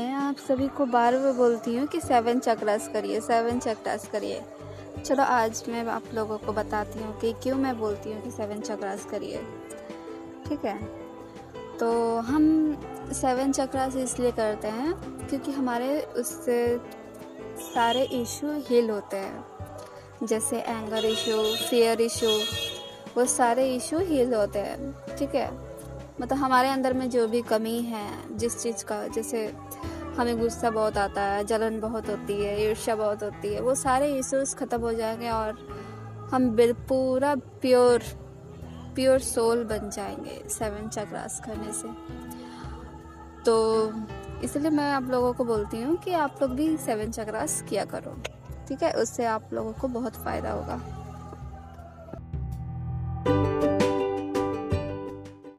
आप सभी को बार बार बोलती हूँ कि सेवन चक्रास करिए सेवन चक्रास करिए। चलो, आज मैं आप लोगों को बताती हूँ कि क्यों मैं बोलती हूँ कि सेवन चक्रास करिए। ठीक है? तो हम सेवन चक्रास इसलिए करते हैं क्योंकि हमारे उससे सारे इशू हील होते हैं। जैसे एंगर इशू फियर इशू वो सारे इशू हील होते हैं। ठीक है? मतलब हमारे अंदर में जो भी कमी है, जिस चीज़ का, जैसे हमें गुस्सा बहुत आता है, जलन बहुत होती है, ईर्ष्या बहुत होती है, वो सारे इश्यूज़ ख़त्म हो जाएँगे और हम बिल, पूरा प्योर प्योर सोल बन जाएँगे सेवन चक्रास करने से। तो इसलिए मैं आप लोगों को बोलती हूँ कि आप लोग भी सेवन चक्रास किया करो, ठीक है? उससे आप लोगों को बहुत फ़ायदा होगा।